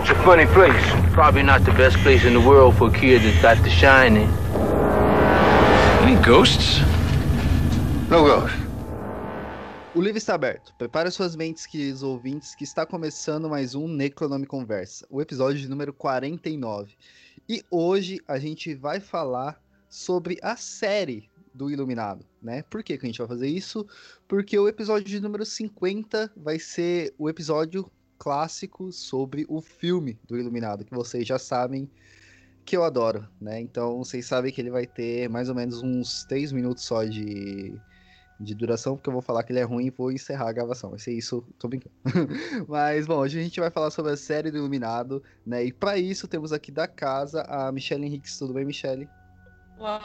A funny place. Probably not the best place in the world for a kid that got the. Any ghosts? No ghosts. O livro está aberto. Prepare suas mentes, queridos ouvintes, que está começando mais um Necronome Conversa, o episódio de número 49. E hoje a gente vai falar sobre a série do Iluminado, né? Por que, que a gente vai fazer isso? Porque o episódio de número 50 vai ser o episódio clássico sobre o filme do Iluminado, que vocês já sabem que eu adoro, né? Então vocês sabem que ele vai ter mais ou menos uns 3 minutos só de, de duração, porque eu vou falar que ele é ruim e vou encerrar a gravação. Vai ser isso, tô brincando. Mas, bom, hoje a gente vai falar sobre a série do Iluminado, né? E para isso temos aqui da casa a Michelle Henriques. Tudo bem, Michelle? Olá,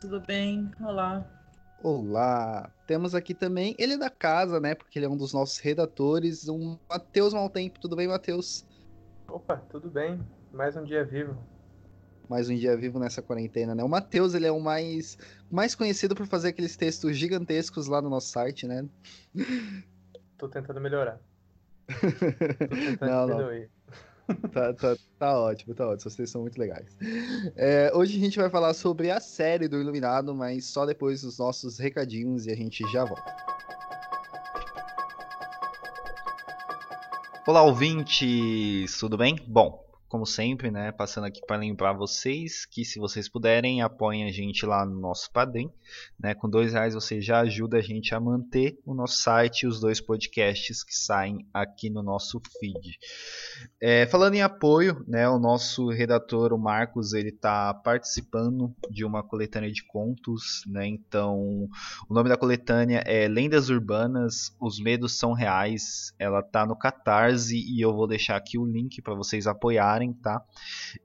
tudo bem? Olá. Olá! Temos aqui também, ele é da casa, né? Porque ele é um dos nossos redatores, um Matheus Maltempo. Tudo bem, Matheus? Opa, tudo bem. Mais um dia vivo. Mais um dia vivo nessa quarentena, né? O Matheus, ele é o mais, mais conhecido por fazer aqueles textos gigantescos lá no nosso site, né? Tô tentando melhorar. Tô tentando Não, não. Tá, tá, tá ótimo, tá ótimo. Vocês são muito legais. É, hoje a gente vai falar sobre a série do Iluminado, mas só depois dos nossos recadinhos e a gente já volta. Olá, ouvintes, tudo bem? Bom, como sempre, né, passando aqui para lembrar vocês que se vocês puderem, apoiem a gente lá no nosso Padrim, né, com dois reais você já ajuda a gente a manter o nosso site e os dois podcasts que saem aqui no nosso feed. É, falando em apoio, né, o nosso redator, o Marcos, ele está participando de uma coletânea de contos, né, então o nome da coletânea é Lendas Urbanas, Os Medos São Reais, ela tá no Catarse e eu vou deixar aqui o link para vocês apoiarem, tá?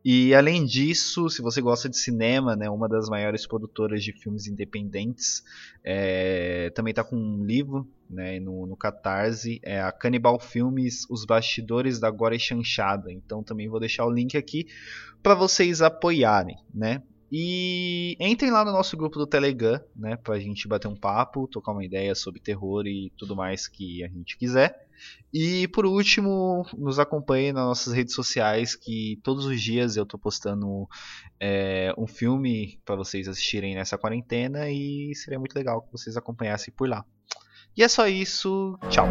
E além disso, se você gosta de cinema, né, uma das maiores produtoras de filmes independentes, é, também tá com um livro né, no, no Catarse, é a Cannibal Filmes, Os Bastidores da Agora Chanchada. Então também vou deixar o link aqui para vocês apoiarem, né? E entrem lá no nosso grupo do Telegram, né, pra gente bater um papo, trocar uma ideia sobre terror e tudo mais que a gente quiser. E por último, nos acompanhe nas nossas redes sociais, que todos os dias eu tô postando é, um filme para vocês assistirem nessa quarentena e seria muito legal que vocês acompanhassem por lá. E é só isso, tchau.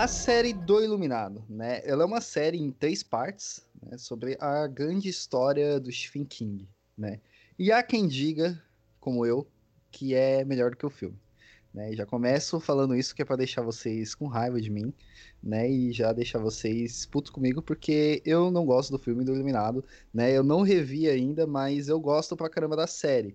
A série do Iluminado, né? Ela é uma série em três partes, né, sobre a grande história do Stephen King, né? E há quem diga, como eu, que é melhor do que o filme. Né? Já começo falando isso que é para deixar vocês com raiva de mim, né? E já deixar vocês putos comigo, porque eu não gosto do filme do Iluminado, né? Eu não revi ainda, mas eu gosto pra caramba da série.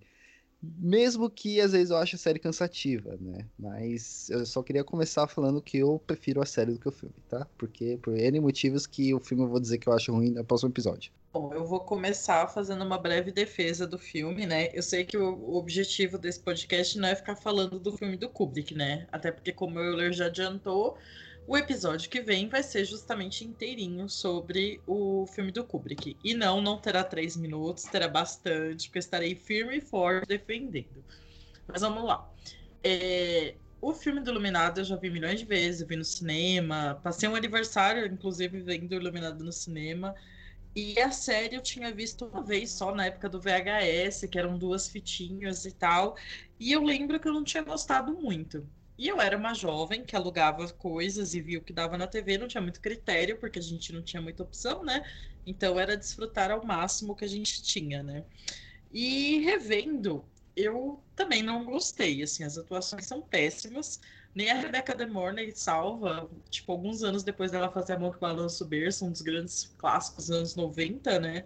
Mesmo que às vezes eu ache a série cansativa, né? Mas eu só queria começar falando que eu prefiro a série do que o filme, tá? Porque por N motivos que o filme eu vou dizer que eu acho ruim no próximo episódio. Bom, eu vou começar fazendo uma breve defesa do filme, né? Eu sei que o objetivo desse podcast não é ficar falando do filme do Kubrick, né? Até porque, como o Euler já adiantou, o episódio que vem vai ser justamente inteirinho sobre o filme do Kubrick. E não, não terá três minutos, terá bastante, porque estarei firme e forte defendendo. Mas vamos lá. É, o filme do Iluminado eu já vi milhões de vezes, vi no cinema, passei um aniversário, inclusive, vendo Iluminado no cinema. E a série eu tinha visto uma vez só na época do VHS, que eram duas fitinhas e tal. E eu lembro que eu não tinha gostado muito. E eu era uma jovem que alugava coisas e via o que dava na TV, não tinha muito critério, porque a gente não tinha muita opção, né? Então era desfrutar ao máximo o que a gente tinha, né? E revendo, eu também não gostei, assim, as atuações são péssimas. Nem a Rebecca De Mornay salva, tipo, alguns anos depois dela fazer Amor com Balanço Berço, um dos grandes clássicos dos anos 90, né?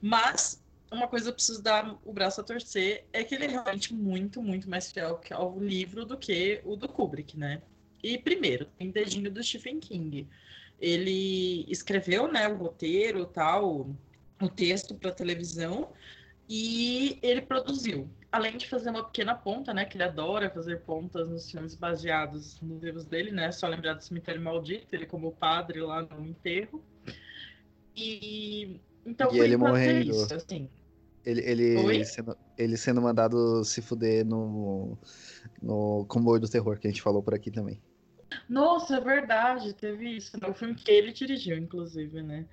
Mas uma coisa eu preciso dar o braço a torcer é que ele é realmente muito, muito mais fiel que ao livro do que o do Kubrick, né? E primeiro, tem dedinho do Stephen King. Ele escreveu, né, o roteiro, tal, o texto para televisão e ele produziu. Além de fazer uma pequena ponta, né, que ele adora fazer pontas nos filmes baseados nos livros dele, né? Só lembrar do Cemitério Maldito, ele como padre lá no enterro. E então E ele é morrendo. isso, assim. Ele, ele, sendo, ele sendo mandado se fuder no, no Comboio do Terror, que a gente falou por aqui também. Nossa, é verdade, teve isso. Né? O filme que ele dirigiu, inclusive, né?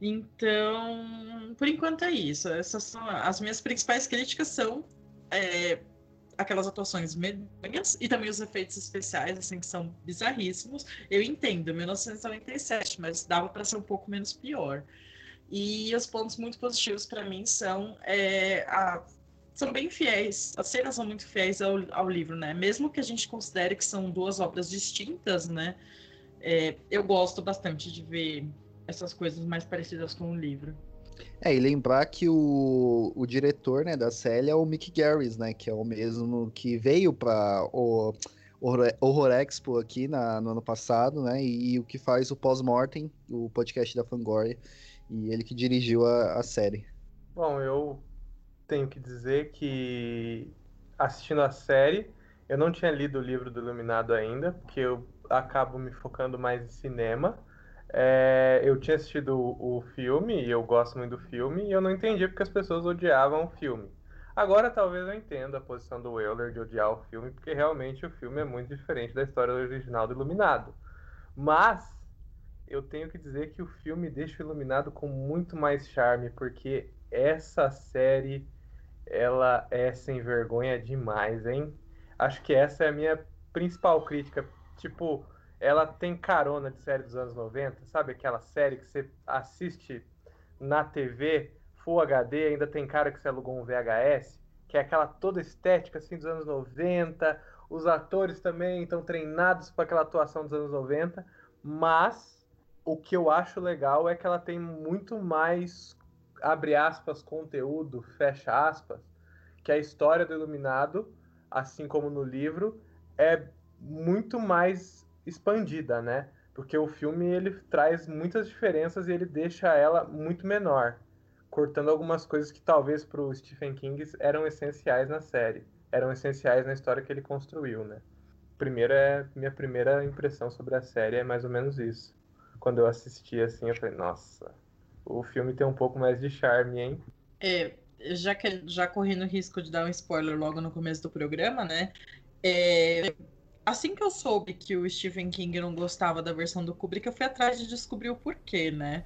Então, por enquanto é isso. Essas são as minhas principais críticas são é, aquelas atuações medonhas e também os efeitos especiais, assim, que são bizarríssimos. Eu entendo, 1997, mas dava para ser um pouco menos pior. E os pontos muito positivos para mim são é, a, são bem fiéis, as cenas são muito fiéis ao, ao, livro, né? Mesmo que a gente considere que são duas obras distintas, né? É, eu gosto bastante de ver essas coisas mais parecidas com o livro. É, e lembrar que o, o diretor né, da série é o Mick Garris, né? Que é o mesmo que veio para o Horror Expo aqui na, no ano passado, né? E, e o que faz o Pós-Mortem, o podcast da Fangoria. E ele que dirigiu a, a série. Bom, eu tenho que dizer que assistindo a série, eu não tinha lido o livro do Iluminado ainda, porque eu acabo me focando mais em cinema. É, eu tinha assistido o, filme, e eu gosto muito do filme, e eu não entendi porque as pessoas odiavam o filme. Agora talvez eu entenda a posição do Euler de odiar o filme, porque realmente o filme é muito diferente da história original do Iluminado. Mas eu tenho que dizer que o filme deixa o Iluminado com muito mais charme, porque essa série ela é sem vergonha demais, hein? Acho que essa é a minha principal crítica. Tipo, ela tem carona de série dos anos 90, sabe? Aquela série que você assiste na TV, Full HD, ainda tem cara que você alugou um VHS, que é aquela toda estética assim dos anos 90. Os atores também estão treinados para aquela atuação dos anos 90, mas o que eu acho legal é que ela tem muito mais, abre aspas, conteúdo, fecha aspas, que a história do Iluminado, assim como no livro, é muito mais expandida, né? Porque o filme ele traz muitas diferenças e ele deixa ela muito menor, cortando algumas coisas que talvez para o Stephen King eram essenciais na série, eram essenciais na história que ele construiu, né? Primeiro é minha primeira impressão sobre a série é mais ou menos isso quando eu assisti assim, eu falei, nossa, o filme tem um pouco mais de charme, hein? É, já que já correndo risco de dar um spoiler logo no começo do programa, né? É, assim que eu soube que o Stephen King não gostava da versão do Kubrick, eu fui atrás de descobrir o porquê, né?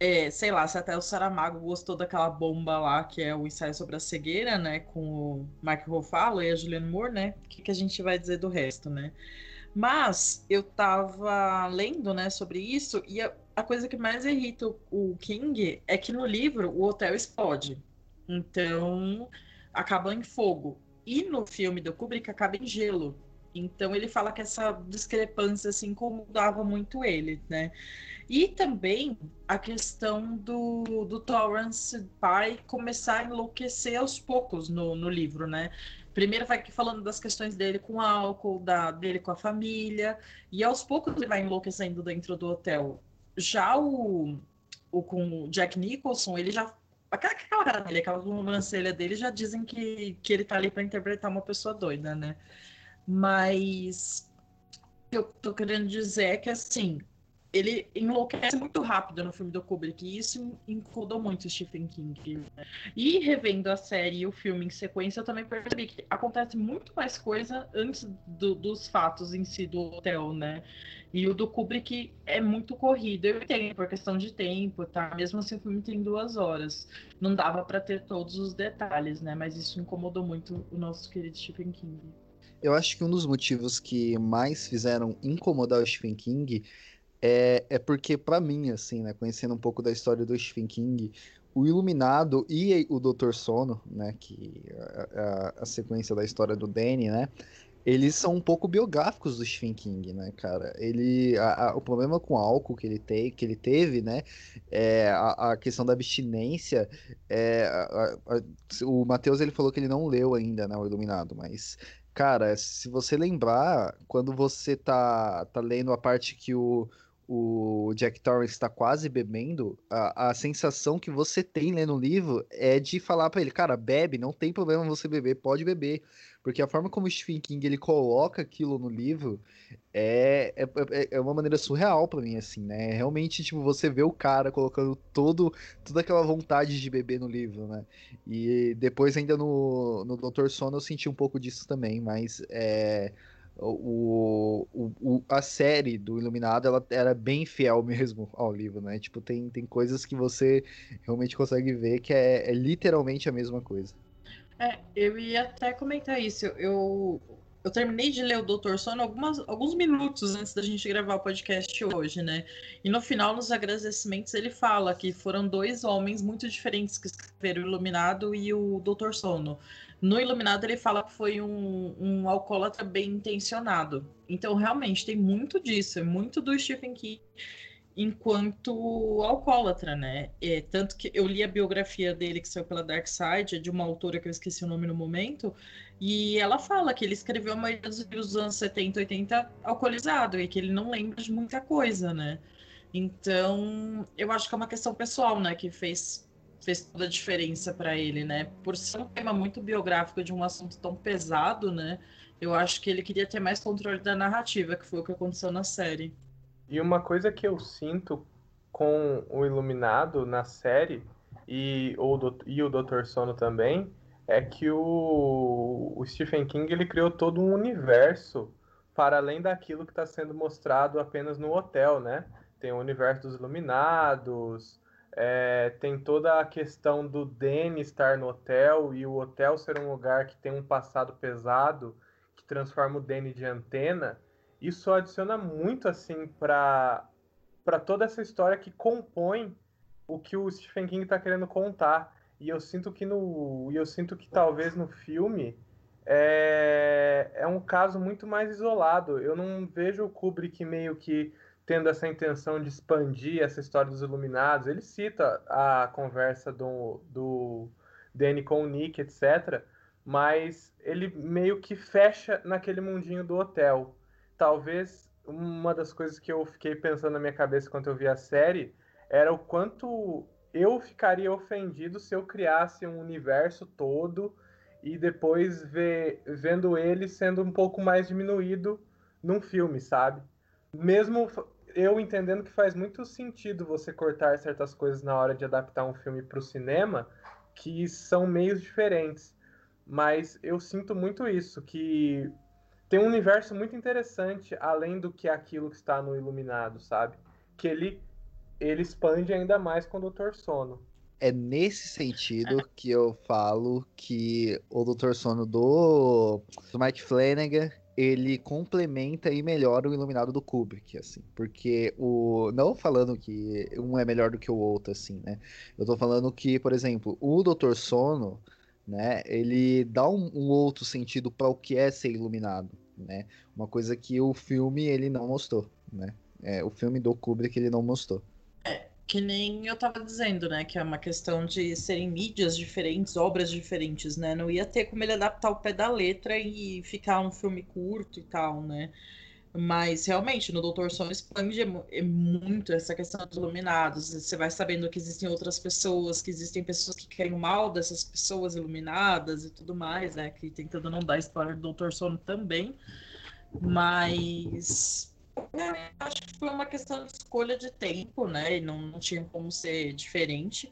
É, sei lá, se até o Saramago gostou daquela bomba lá, que é o ensaio sobre a cegueira, né? Com o Mark Ruffalo e a Julianne Moore, né? O que, que a gente vai dizer do resto, né? Mas eu tava lendo, né, sobre isso, e a, a coisa que mais irrita o King é que no livro o hotel explode. Então, acaba em fogo. E no filme do Kubrick acaba em gelo. Então ele fala que essa discrepância assim incomodava muito ele, né? E também a questão do, do Torrance pai começar a enlouquecer aos poucos no, no livro, né? Primeiro vai falando das questões dele com álcool, da, dele com a família, e aos poucos ele vai enlouquecendo dentro do hotel. Já o, o com o Jack Nicholson, ele já. Aquela, aquela cara dele, aquela sobrancelha dele, já dizem que, que ele tá ali para interpretar uma pessoa doida, né? Mas o que eu tô querendo dizer é que assim, ele enlouquece muito rápido no filme do Kubrick, e isso incomodou muito Stephen King. Né? E revendo a série e o filme em sequência, eu também percebi que acontece muito mais coisa antes do, dos fatos em si do hotel, né? E o do Kubrick é muito corrido. Eu entendo por questão de tempo, tá? Mesmo assim, o filme tem duas horas. Não dava para ter todos os detalhes, né? Mas isso incomodou muito o nosso querido Stephen King. Eu acho que um dos motivos que mais fizeram incomodar o Stephen King é, é porque, para mim, assim, né, conhecendo um pouco da história do Stephen King, o Iluminado e o Doutor Sono, né, que é a, a, sequência da história do Danny, né, eles são um pouco biográficos do Stephen King, né, cara? Ele, a, a, o problema com o álcool que ele, te, que ele teve, né, é a, a questão da abstinência. É, o Matheus ele falou que ele não leu ainda, né, o Iluminado, mas Cara, se você lembrar, quando você tá, tá lendo a parte que o, o Jack Torrance está quase bebendo, a, a sensação que você tem lendo o livro é de falar para ele, cara, bebe, não tem problema você beber, pode beber. Porque a forma como o Stephen King ele coloca aquilo no livro é, é, é, é uma maneira surreal para mim, assim, né? Realmente, tipo, você vê o cara colocando todo, toda aquela vontade de beber no livro, né? E depois, ainda no, no Doutor Sono, eu senti um pouco disso também, mas é, o, o, a série do Iluminado ela era bem fiel mesmo ao livro, né? Tipo, tem, tem coisas que você realmente consegue ver que é, é literalmente a mesma coisa. É, eu ia até comentar isso. Eu, eu terminei de ler o Doutor Sono algumas, alguns minutos antes da gente gravar o podcast hoje, né? E no final, nos agradecimentos, ele fala que foram dois homens muito diferentes que escreveram o Iluminado e o Doutor Sono. No Iluminado, ele fala que foi um, um alcoólatra bem intencionado. Então, realmente, tem muito disso, é muito do Stephen King enquanto alcoólatra, né? É, tanto que eu li a biografia dele que saiu pela Dark Side, é de uma autora que eu esqueci o nome no momento, e ela fala que ele escreveu a maioria dos anos 70, 80 alcoolizado e que ele não lembra de muita coisa, né? Então, eu acho que é uma questão pessoal, né, que fez fez toda a diferença para ele, né? Por ser um tema muito biográfico de um assunto tão pesado, né? Eu acho que ele queria ter mais controle da narrativa, que foi o que aconteceu na série. E uma coisa que eu sinto com o Iluminado na série e, ou e o Dr. Sono também é que o, o Stephen King ele criou todo um universo para além daquilo que está sendo mostrado apenas no hotel, né? Tem o universo dos Iluminados, é, tem toda a questão do Danny estar no hotel e o hotel ser um lugar que tem um passado pesado que transforma o Danny de antena isso adiciona muito assim para para toda essa história que compõe o que o Stephen King está querendo contar. E eu sinto que no eu sinto que talvez no filme é, é um caso muito mais isolado. Eu não vejo o Kubrick meio que tendo essa intenção de expandir essa história dos Iluminados. Ele cita a conversa do, do Danny com o Nick, etc. Mas ele meio que fecha naquele mundinho do hotel talvez uma das coisas que eu fiquei pensando na minha cabeça quando eu vi a série era o quanto eu ficaria ofendido se eu criasse um universo todo e depois ver, vendo ele sendo um pouco mais diminuído num filme, sabe? Mesmo eu entendendo que faz muito sentido você cortar certas coisas na hora de adaptar um filme para o cinema, que são meios diferentes. Mas eu sinto muito isso, que tem um universo muito interessante além do que aquilo que está no Iluminado, sabe? Que ele ele expande ainda mais com o Doutor Sono. É nesse sentido que eu falo que o Doutor Sono do, do Mike Flanagan ele complementa e melhora o Iluminado do Kubrick, assim, porque o não falando que um é melhor do que o outro, assim, né? Eu tô falando que, por exemplo, o Doutor Sono né? Ele dá um, um outro sentido para o que é ser iluminado, né? Uma coisa que o filme ele não mostrou, né? É, o filme do Kubrick ele não mostrou. Que nem eu tava dizendo, né? Que é uma questão de serem mídias diferentes, obras diferentes, né? Não ia ter como ele adaptar o pé da letra e ficar um filme curto e tal, né? Mas realmente, no Doutor Sono expande é muito essa questão dos iluminados. Você vai sabendo que existem outras pessoas, que existem pessoas que querem o mal dessas pessoas iluminadas e tudo mais, né? Que tentando não dar história do Doutor Sono também. Mas é, acho que foi uma questão de escolha de tempo, né? E não, não tinha como ser diferente.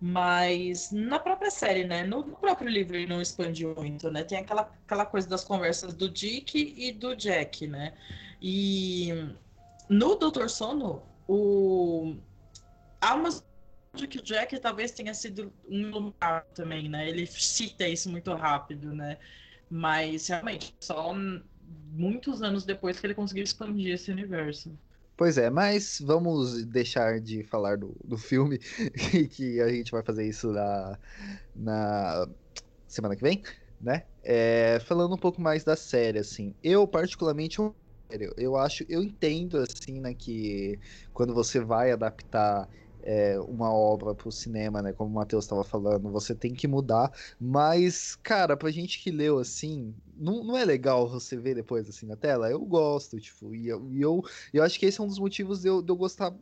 Mas na própria série, né? No próprio livro ele não expandiu muito, né? Tem aquela, aquela coisa das conversas do Dick e do Jack, né? E no Doutor Sono, o... há uma de que o Jack talvez tenha sido um iluminado também, né? Ele cita isso muito rápido, né? Mas realmente, só muitos anos depois que ele conseguiu expandir esse universo. Pois é, mas vamos deixar de falar do, do filme, que a gente vai fazer isso na, na semana que vem, né? É, falando um pouco mais da série, assim, eu particularmente eu acho, eu entendo assim, né, que quando você vai adaptar é, uma obra para o cinema, né? Como o Matheus estava falando, você tem que mudar. Mas, cara, pra gente que leu assim, não, não é legal você ver depois assim na tela? Eu gosto, tipo, e eu, e eu, eu acho que esse é um dos motivos de eu, de eu gostar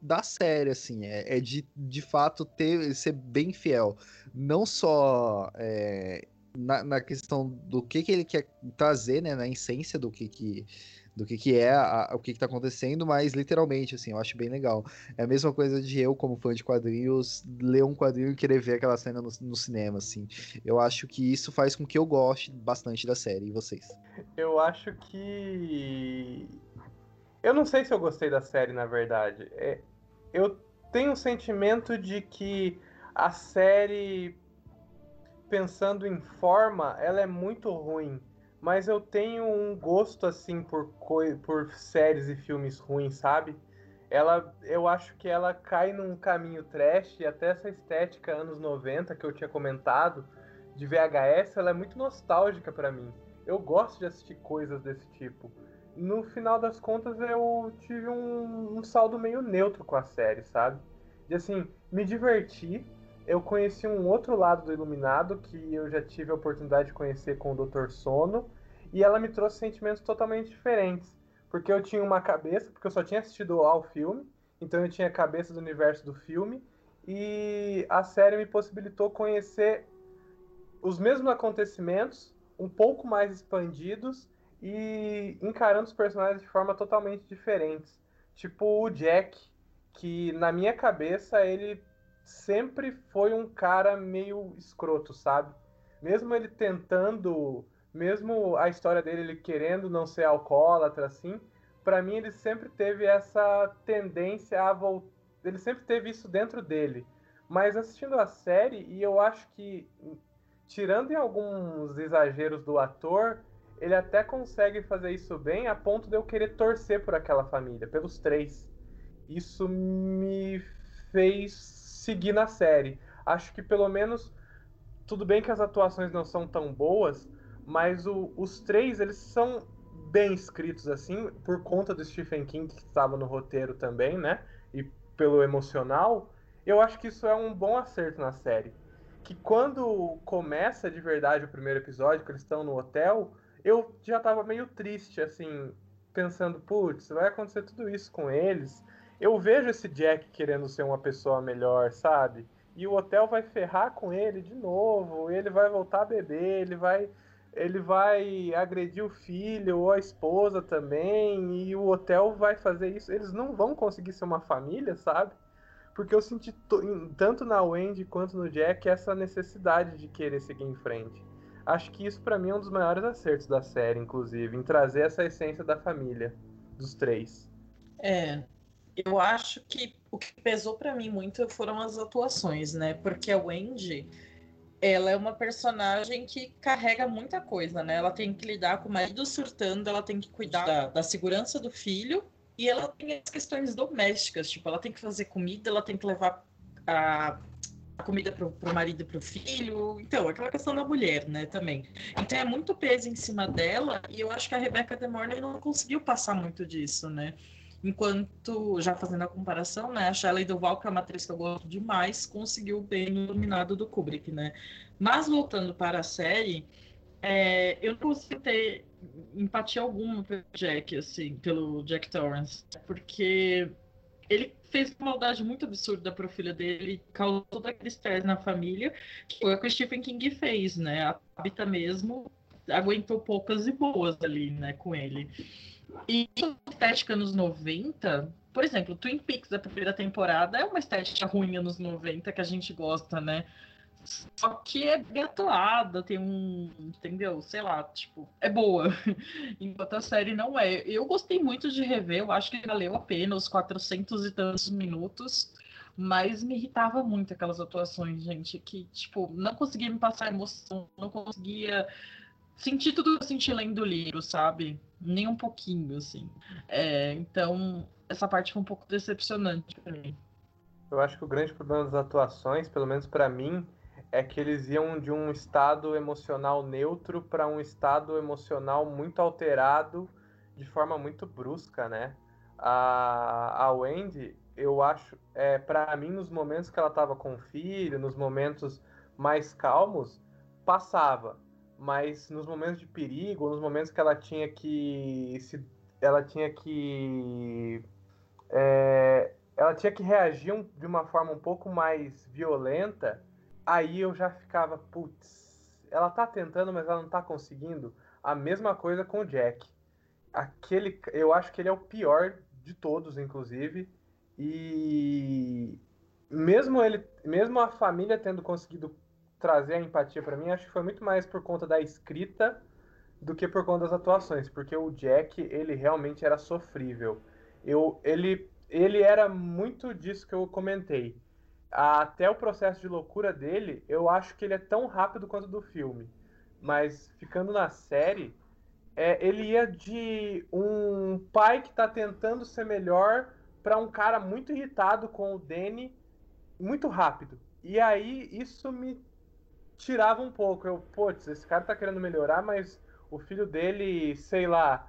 da série, assim, é, é, de, de fato ter ser bem fiel. Não só é, na, na questão do que, que ele quer trazer, né? Na essência do que, que do que, que é a, o que, está acontecendo, mas literalmente, assim, eu acho bem legal. É a mesma coisa de eu, como fã de quadrinhos, ler um quadrinho e querer ver aquela cena no, no cinema, assim. Eu acho que isso faz com que eu goste bastante da série. E vocês? Eu acho que. Eu não sei se eu gostei da série, na verdade. É... Eu tenho um sentimento de que a série, pensando em forma, ela é muito ruim mas eu tenho um gosto assim por por séries e filmes ruins, sabe? Ela, eu acho que ela cai num caminho trash e até essa estética anos 90 que eu tinha comentado de VHS, ela é muito nostálgica para mim. Eu gosto de assistir coisas desse tipo. No final das contas, eu tive um, um saldo meio neutro com a série, sabe? De assim, me divertir, eu conheci um outro lado do Iluminado que eu já tive a oportunidade de conhecer com o Dr. Sono, e ela me trouxe sentimentos totalmente diferentes. Porque eu tinha uma cabeça, porque eu só tinha assistido ao filme, então eu tinha a cabeça do universo do filme, e a série me possibilitou conhecer os mesmos acontecimentos, um pouco mais expandidos e encarando os personagens de forma totalmente diferentes. Tipo o Jack, que na minha cabeça ele sempre foi um cara meio escroto, sabe? Mesmo ele tentando, mesmo a história dele ele querendo não ser alcoólatra assim, para mim ele sempre teve essa tendência a voltar, ele sempre teve isso dentro dele. Mas assistindo a série, e eu acho que tirando em alguns exageros do ator, ele até consegue fazer isso bem a ponto de eu querer torcer por aquela família, pelos três. Isso me fez seguir na série. Acho que pelo menos tudo bem que as atuações não são tão boas, mas o, os três eles são bem escritos assim por conta do Stephen King que estava no roteiro também, né? E pelo emocional, eu acho que isso é um bom acerto na série. Que quando começa de verdade o primeiro episódio, que eles estão no hotel, eu já tava meio triste, assim, pensando, putz, vai acontecer tudo isso com eles eu vejo esse Jack querendo ser uma pessoa melhor, sabe? E o hotel vai ferrar com ele de novo, ele vai voltar a beber, ele vai ele vai agredir o filho ou a esposa também, e o hotel vai fazer isso. Eles não vão conseguir ser uma família, sabe? Porque eu senti tanto na Wendy quanto no Jack essa necessidade de querer seguir em frente. Acho que isso para mim é um dos maiores acertos da série, inclusive, em trazer essa essência da família dos três. É, eu acho que o que pesou para mim muito foram as atuações, né? Porque a Wendy, ela é uma personagem que carrega muita coisa, né? Ela tem que lidar com o marido surtando, ela tem que cuidar da, da segurança do filho e ela tem as questões domésticas, tipo, ela tem que fazer comida, ela tem que levar a, comida pro, pro marido e pro filho. Então, aquela questão da mulher, né, também. Então é muito peso em cima dela e eu acho que a Rebecca De Mornay não conseguiu passar muito disso, né? Enquanto, já fazendo a comparação, né, a Shelley Duval, que é uma atriz que eu gosto demais, conseguiu bem iluminado do Kubrick, né? Mas voltando para a série, é, eu não consigo ter empatia alguma pelo Jack, assim, pelo Jack Torrance, porque ele fez uma maldade muito absurda para o filho dele, causou todo aquele estresse na família, que foi o que o Stephen King fez, né? A Tabitha mesmo aguentou poucas e boas ali, né, com ele. E estética nos 90, por exemplo, Twin Peaks da primeira temporada é uma estética ruim nos 90 que a gente gosta, né? Só que é gatoada, tem um. Entendeu? Sei lá, tipo, é boa. Enquanto a série não é. Eu gostei muito de rever, eu acho que valeu a pena os 400 e tantos minutos. Mas me irritava muito aquelas atuações, gente, que, tipo, não conseguia me passar emoção, não conseguia sentir tudo que eu senti lendo o livro, sabe? Nem um pouquinho, assim. É, então, essa parte foi um pouco decepcionante para mim. Eu acho que o grande problema das atuações, pelo menos para mim, é que eles iam de um estado emocional neutro para um estado emocional muito alterado de forma muito brusca, né? A, a Wendy, eu acho, é, para mim, nos momentos que ela tava com o filho, nos momentos mais calmos, passava. Mas nos momentos de perigo, nos momentos que ela tinha que se, ela tinha que é, ela tinha que reagir um, de uma forma um pouco mais violenta, aí eu já ficava, putz, ela tá tentando, mas ela não tá conseguindo. A mesma coisa com o Jack. Aquele, eu acho que ele é o pior de todos, inclusive. E mesmo ele, mesmo a família tendo conseguido trazer a empatia para mim, acho que foi muito mais por conta da escrita do que por conta das atuações, porque o Jack, ele realmente era sofrível. Eu, ele, ele era muito disso que eu comentei. Até o processo de loucura dele, eu acho que ele é tão rápido quanto do filme. Mas ficando na série, é, ele ia de um pai que está tentando ser melhor para um cara muito irritado com o Danny muito rápido. E aí isso me tirava um pouco. Eu, putz, esse cara tá querendo melhorar, mas o filho dele, sei lá,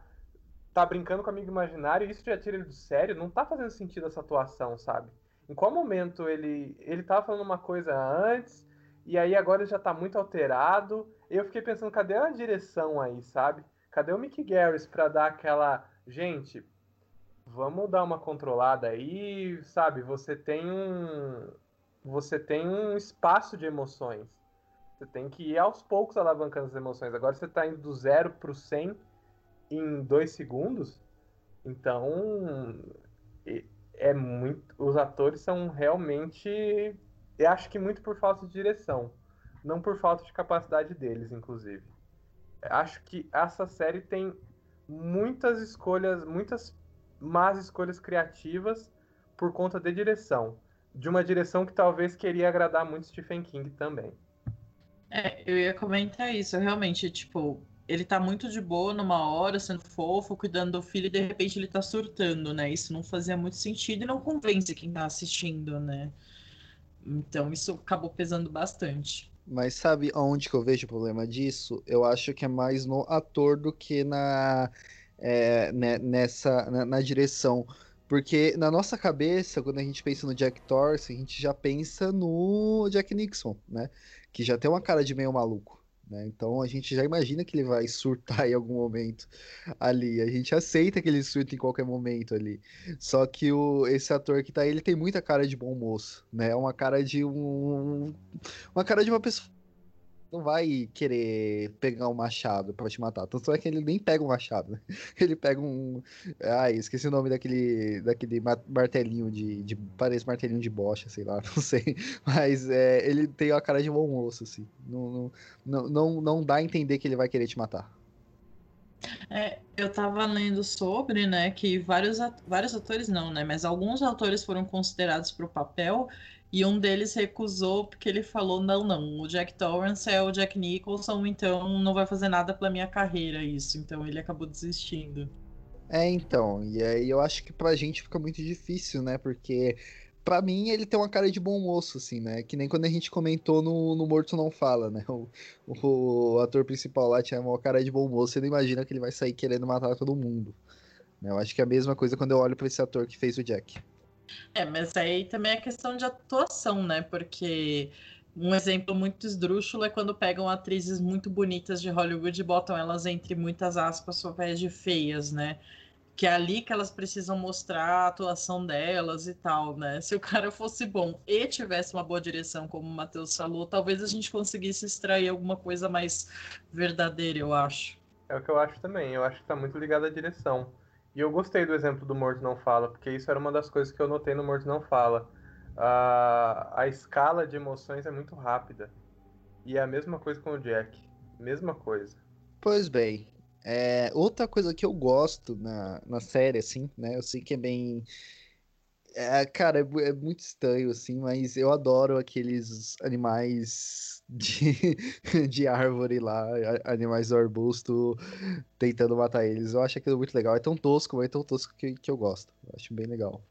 tá brincando com amigo imaginário isso já tira ele do sério. Não tá fazendo sentido essa atuação, sabe? Em qual momento ele ele tava falando uma coisa antes e aí agora ele já tá muito alterado. Eu fiquei pensando, cadê a direção aí, sabe? Cadê o Mickey Garris para dar aquela, gente, vamos dar uma controlada aí, sabe? Você tem um você tem um espaço de emoções. Você tem que ir aos poucos alavancando as emoções. Agora você está indo do zero para o 100 em dois segundos. Então, é muito. Os atores são realmente. Eu acho que muito por falta de direção. Não por falta de capacidade deles, inclusive. Acho que essa série tem muitas escolhas, muitas más escolhas criativas por conta de direção. De uma direção que talvez queria agradar muito Stephen King também. É, eu ia comentar isso, realmente, tipo, ele tá muito de boa numa hora, sendo fofo, cuidando do filho, e de repente ele tá surtando, né? Isso não fazia muito sentido e não convence quem tá assistindo, né? Então isso acabou pesando bastante. Mas sabe aonde que eu vejo o problema disso? Eu acho que é mais no ator do que na, é, né, nessa na, na, direção. Porque na nossa cabeça, quando a gente pensa no Jack Torrance, a gente já pensa no Jack Nixon, né? Que já tem uma cara de meio maluco. Né? Então a gente já imagina que ele vai surtar em algum momento ali. A gente aceita que ele surta em qualquer momento ali. Só que o, esse ator que tá aí, ele tem muita cara de bom moço, né? Uma cara de um. Uma cara de uma pessoa não vai querer pegar um machado para te matar. Tanto é que ele nem pega um machado, né? Ele pega um. Ai, esqueci o nome daquele, daquele martelinho de, de. Parece martelinho de bocha, sei lá, não sei. Mas é, ele tem a cara de bom moço, assim. Não, não, não, não dá a entender que ele vai querer te matar. É, eu tava lendo sobre, né, que vários, vários atores não, né, mas alguns atores foram considerados para o papel e um deles recusou porque ele falou: não, não, o Jack Torrance é o Jack Nicholson, então não vai fazer nada pela minha carreira isso. Então ele acabou desistindo. É, então, e aí eu acho que pra gente fica muito difícil, né? Porque pra mim ele tem uma cara de bom moço, assim, né? Que nem quando a gente comentou no, no Morto Não Fala, né? O, o, ator principal lá tinha uma cara de bom moço, você não imagina que ele vai sair querendo matar todo mundo. Né? Eu acho que é a mesma coisa quando eu olho pra esse ator que fez o Jack. É, mas aí também é questão de atuação, né? Porque um exemplo muito esdrúxulo é quando pegam atrizes muito bonitas de Hollywood e botam elas entre muitas aspas papéis de feias, né? Que é ali que elas precisam mostrar a atuação delas e tal, né? Se o cara fosse bom e tivesse uma boa direção, como o Matheus falou, talvez a gente conseguisse extrair alguma coisa mais verdadeira, eu acho. É o que eu acho também. Eu acho que tá muito ligado à direção. E eu gostei do exemplo do Morto Não Fala, porque isso era uma das coisas que eu notei no Morto Não Fala. A, a escala de emoções é muito rápida. E é a mesma coisa com o Jack. Mesma coisa. Pois bem. É, outra coisa que eu gosto na, na série, assim, né? Eu sei que é bem. É, cara, é, é muito estranho, assim, mas eu adoro aqueles animais de, de árvore lá, animais do arbusto tentando matar eles. Eu acho aquilo muito legal. É tão tosco, mas é tão tosco que, que eu gosto. Eu acho bem legal.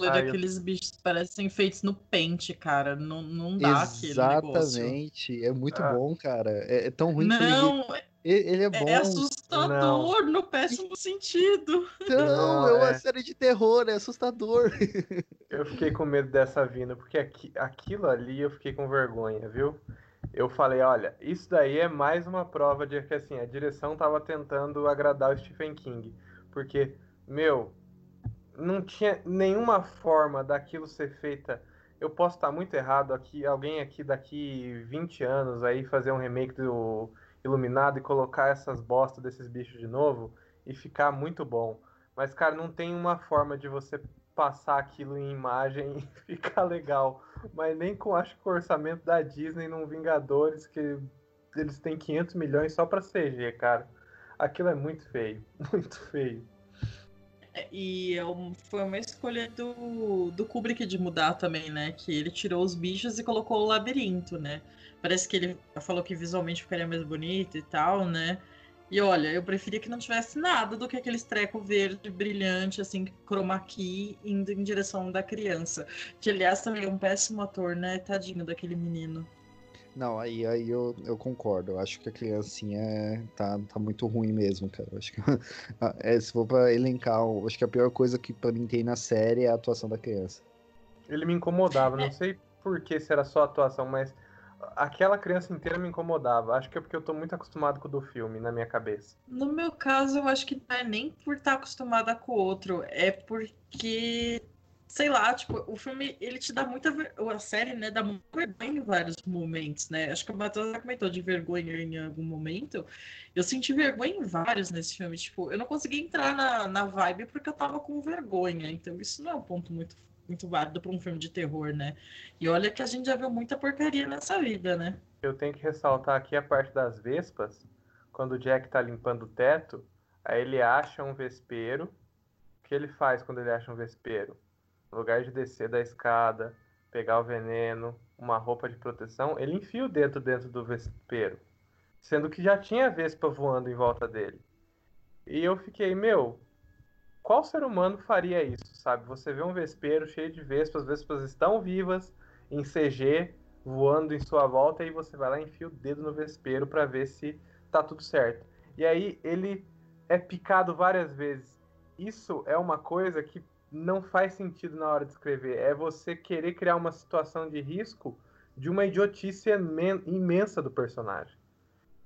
Ah, Aqueles eu... bichos parecem feitos no pente, cara. Não, não dá Exatamente. É muito ah. bom, cara. É, é, tão ruim não, que ele, Ele é bom. É assustador não. no péssimo sentido. Não, não é uma é... série de terror, é assustador. Eu fiquei com medo dessa vinda, porque aqui, aquilo ali eu fiquei com vergonha, viu? Eu falei, olha, isso daí é mais uma prova de que assim, a direção tava tentando agradar o Stephen King. Porque, meu, não tinha nenhuma forma daquilo ser feita. Eu posso estar muito errado aqui, alguém aqui daqui 20 anos aí fazer um remake do Iluminado e colocar essas bostas desses bichos de novo e ficar muito bom. Mas, cara, não tem uma forma de você passar aquilo em imagem e ficar legal. Mas nem com, acho que o orçamento da Disney num Vingadores, que eles têm 500 milhões só pra CG, cara. Aquilo é muito feio, muito feio. E é foi uma escolha do, do Kubrick de mudar também, né? Que ele tirou os bichos e colocou o labirinto, né? Parece que ele falou que visualmente ficaria mais bonito e tal, né? E olha, eu preferia que não tivesse nada do que aquele treco verde brilhante, assim, chroma key, indo em direção da criança. Que, aliás, também é um péssimo ator, né? Tadinho daquele menino. Não, aí, aí eu, eu concordo. Eu acho que a criancinha tá, tá muito ruim mesmo, cara. Eu acho que, é, se for pra elencar, acho que a pior coisa que pra mim tem na série é a atuação da criança. Ele me incomodava, não sei por que se era só a atuação, mas aquela criança inteira me incomodava. Acho que é porque eu tô muito acostumado com o do filme na minha cabeça. No meu caso, eu acho que não é nem por estar acostumada com o outro, é porque sei lá, tipo, o filme, ele te dá muita a série, né, dá muita vergonha em vários momentos, né? Acho que o Matheus já comentou de vergonha em algum momento. Eu senti vergonha em vários nesse filme, tipo, eu não consegui entrar na, na vibe porque eu tava com vergonha. Então, isso não é um ponto muito muito válido para um filme de terror, né? E olha que a gente já viu muita porcaria nessa vida, né? Eu tenho que ressaltar aqui a parte das vespas. Quando o Jack tá limpando o teto, aí ele acha um vespeiro. O que ele faz quando ele acha um vespeiro? No lugar de descer da escada, pegar o veneno, uma roupa de proteção, ele enfia o dedo dentro do vespeiro. Sendo que já tinha vespa voando em volta dele. E eu fiquei, meu, qual ser humano faria isso, sabe? Você vê um vespeiro cheio de vespas, as vespas estão vivas, em CG, voando em sua volta, e você vai lá e enfia o dedo no vespeiro para ver se tá tudo certo. E aí ele é picado várias vezes. Isso é uma coisa que não faz sentido na hora de escrever. É você querer criar uma situação de risco de uma idiotice imensa do personagem.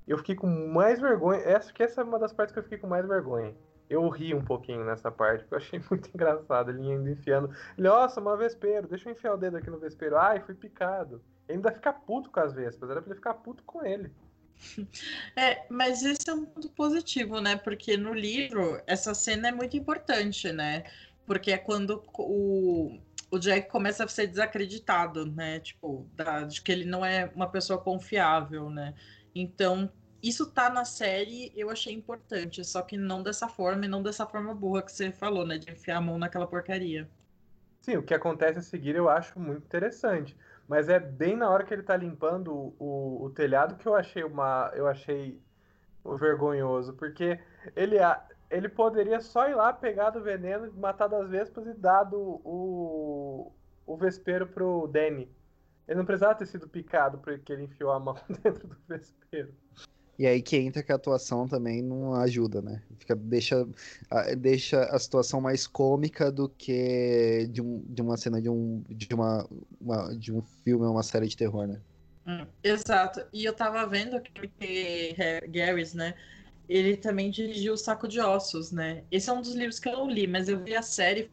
Eu fiquei com mais vergonha. Acho que essa é uma das partes que eu fiquei com mais vergonha eu ri um pouquinho nessa parte, porque eu achei muito engraçado. Ele indo enfiando. Ele, nossa, uma vespeiro, deixa eu enfiar o dedo aqui no vespeiro. Ai, fui picado. Ele ainda fica puto com as vespas, era pra ele ficar puto com ele. É, mas esse é um ponto positivo, né? Porque no livro essa cena é muito importante, né? Porque é quando o, o Jack começa a ser desacreditado, né? Tipo, da, de que ele não é uma pessoa confiável, né? Então isso tá na série, eu achei importante, só que não dessa forma e não dessa forma burra que você falou, né? De enfiar a mão naquela porcaria. Sim, o que acontece a seguir eu acho muito interessante. Mas é bem na hora que ele tá limpando o, o, telhado que eu achei uma. Eu achei vergonhoso, porque ele, ele poderia só ir lá, pegar do veneno, matar das vespas e dar do, o, o vespeiro pro Danny. Ele não precisava ter sido picado porque ele enfiou a mão dentro do vespeiro. E aí que entra que a atuação também não ajuda, né? Fica, deixa, deixa a situação mais cômica do que de, um, de uma cena de um, de, uma, uma de um filme ou uma série de terror, né? Hum, exato. E eu tava vendo que Garris, né? Ele também dirigiu o Saco de Ossos, né? Esse é um dos livros que eu não li, mas eu vi a série,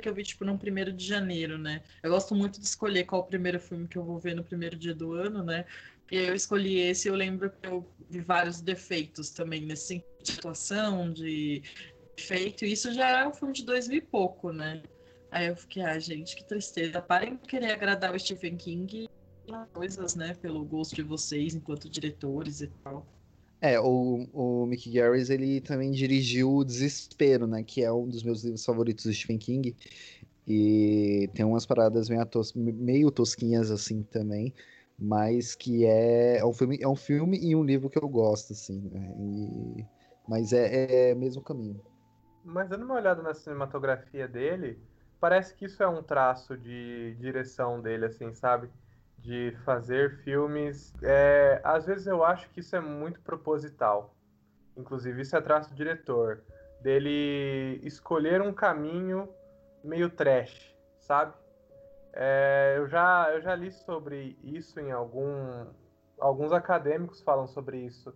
que eu vi, tipo, no primeiro de janeiro, né? Eu gosto muito de escolher qual o primeiro filme que eu vou ver no primeiro dia do ano, né? E eu escolhi esse, eu lembro que eu vi vários defeitos também nesse sentido de atuação, de efeito. Isso já é um filme de dois mil e pouco, né? Aí eu fiquei, ah, gente, que tristeza. Parem de querer agradar o Stephen King e coisas, né? Pelo gosto de vocês enquanto diretores e tal. É, o, o Mick Garris, ele também dirigiu o Desespero, né? Que é um dos meus livros favoritos do Stephen King. E tem umas paradas meio, tos, meio tosquinhas assim também mas que é, é um filme é um filme e um livro que eu gosto assim né? e, mas é, é mesmo caminho mas dando uma olhada na cinematografia dele parece que isso é um traço de direção dele assim sabe de fazer filmes. É, às vezes eu acho que isso é muito proposital. Inclusive, isso é traço do diretor. Dele escolher um caminho meio trash, sabe? É, eu, já, eu já li sobre isso em algum. Alguns acadêmicos falam sobre isso.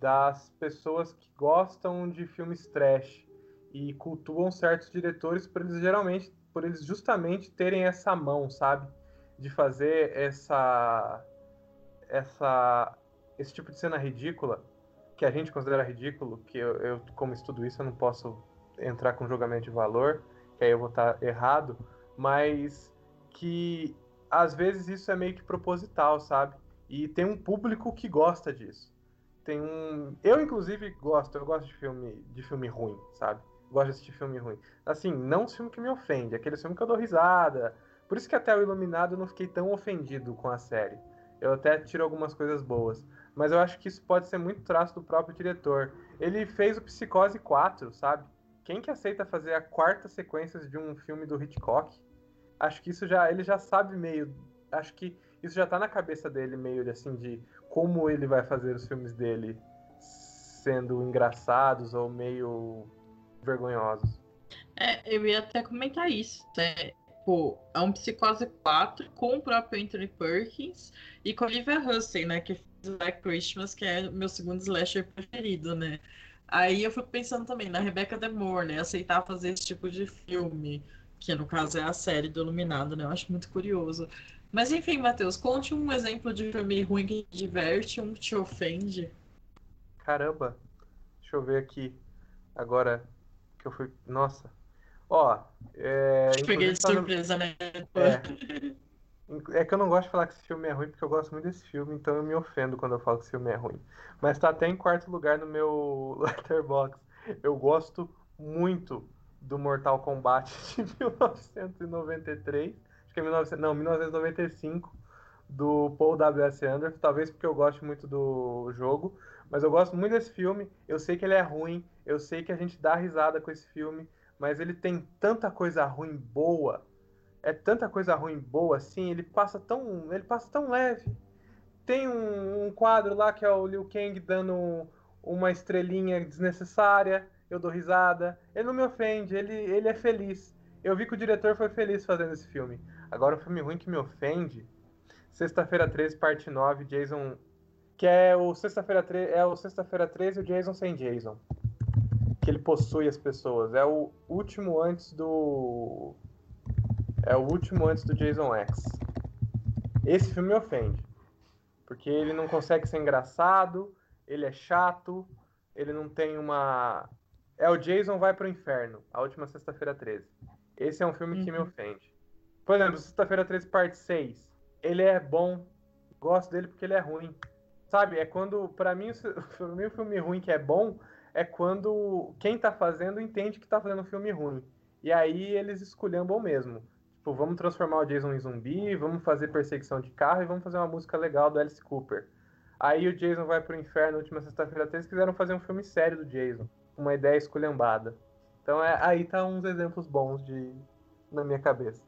Das pessoas que gostam de filmes trash e cultuam certos diretores por eles geralmente, por eles justamente terem essa mão, sabe? De fazer essa. essa esse tipo de cena ridícula que a gente considera ridículo, que eu, eu, como estudo isso, eu não posso entrar com julgamento de valor, que aí eu vou estar errado, mas que às vezes isso é meio que proposital, sabe? E tem um público que gosta disso. Tem um, eu inclusive gosto, eu gosto de filme, de filme ruim, sabe? Gosto de assistir filme ruim. Assim, não um filme que me ofende, aquele filme que eu dou risada. Por isso que até o Iluminado eu não fiquei tão ofendido com a série. Eu até tiro algumas coisas boas mas eu acho que isso pode ser muito traço do próprio diretor. Ele fez o Psicose 4, sabe? Quem que aceita fazer a quarta sequência de um filme do Hitchcock? Acho que isso já ele já sabe meio, acho que isso já tá na cabeça dele meio assim de como ele vai fazer os filmes dele sendo engraçados ou meio vergonhosos. É, eu ia até comentar isso. É, pô, é um Psicose 4 com o próprio Anthony Perkins e com a Olivia Hussey, né? Que Black Christmas, que é meu segundo slasher preferido, né? Aí eu fico pensando também na Rebecca Demore, né? Aceitar fazer esse tipo de filme, que no caso é a série do Iluminado, né? Eu acho muito curioso. Mas enfim, Matheus, conte um exemplo de filme ruim que te diverte, um que te ofende. Caramba, deixa eu ver aqui. Agora que eu fui. Nossa. Ó, é. Peguei de surpresa, né? É. É que eu não gosto de falar que esse filme é ruim, porque eu gosto muito desse filme, então eu me ofendo quando eu falo que esse filme é ruim. Mas tá até em quarto lugar no meu Letterboxd. Eu gosto muito do Mortal Kombat de 1993. Acho que é 19... não, 1995, do Paul W.S. Anderson. Talvez porque eu gosto muito do jogo. Mas eu gosto muito desse filme. Eu sei que ele é ruim. Eu sei que a gente dá risada com esse filme. Mas ele tem tanta coisa ruim boa é tanta coisa ruim boa assim, ele passa tão, ele passa tão leve. Tem um, um quadro lá que é o Liu Kang dando uma estrelinha desnecessária, eu dou risada. Ele não me ofende, ele, ele é feliz. Eu vi que o diretor foi feliz fazendo esse filme. Agora, o filme ruim que me ofende, Sexta-feira 13, parte 9, Jason. Que é o Sexta-feira 13, é o Sexta-feira 13 e o Jason sem Jason. Que ele possui as pessoas. É o último antes do é o último antes do Jason X. Esse filme me ofende. Porque ele não consegue ser engraçado, ele é chato, ele não tem uma. É o Jason vai pro inferno, a última sexta-feira 13. Esse é um filme uhum. que me uhum. ofende. Por exemplo, sexta-feira 13, parte 6. Ele é bom, gosto dele porque ele é ruim. Sabe, é quando, para mim, o filme ruim que é bom é quando quem tá fazendo entende que tá fazendo um filme ruim. E aí eles esculhambam mesmo. Tipo, vamos transformar o Jason em zumbi, vamos fazer perseguição de carro e vamos fazer uma música legal do Alice Cooper. Aí o Jason vai pro inferno última sexta-feira, eles quiseram fazer um filme sério do Jason. Uma ideia esculhambada. Então é, aí tá uns exemplos bons de na minha cabeça.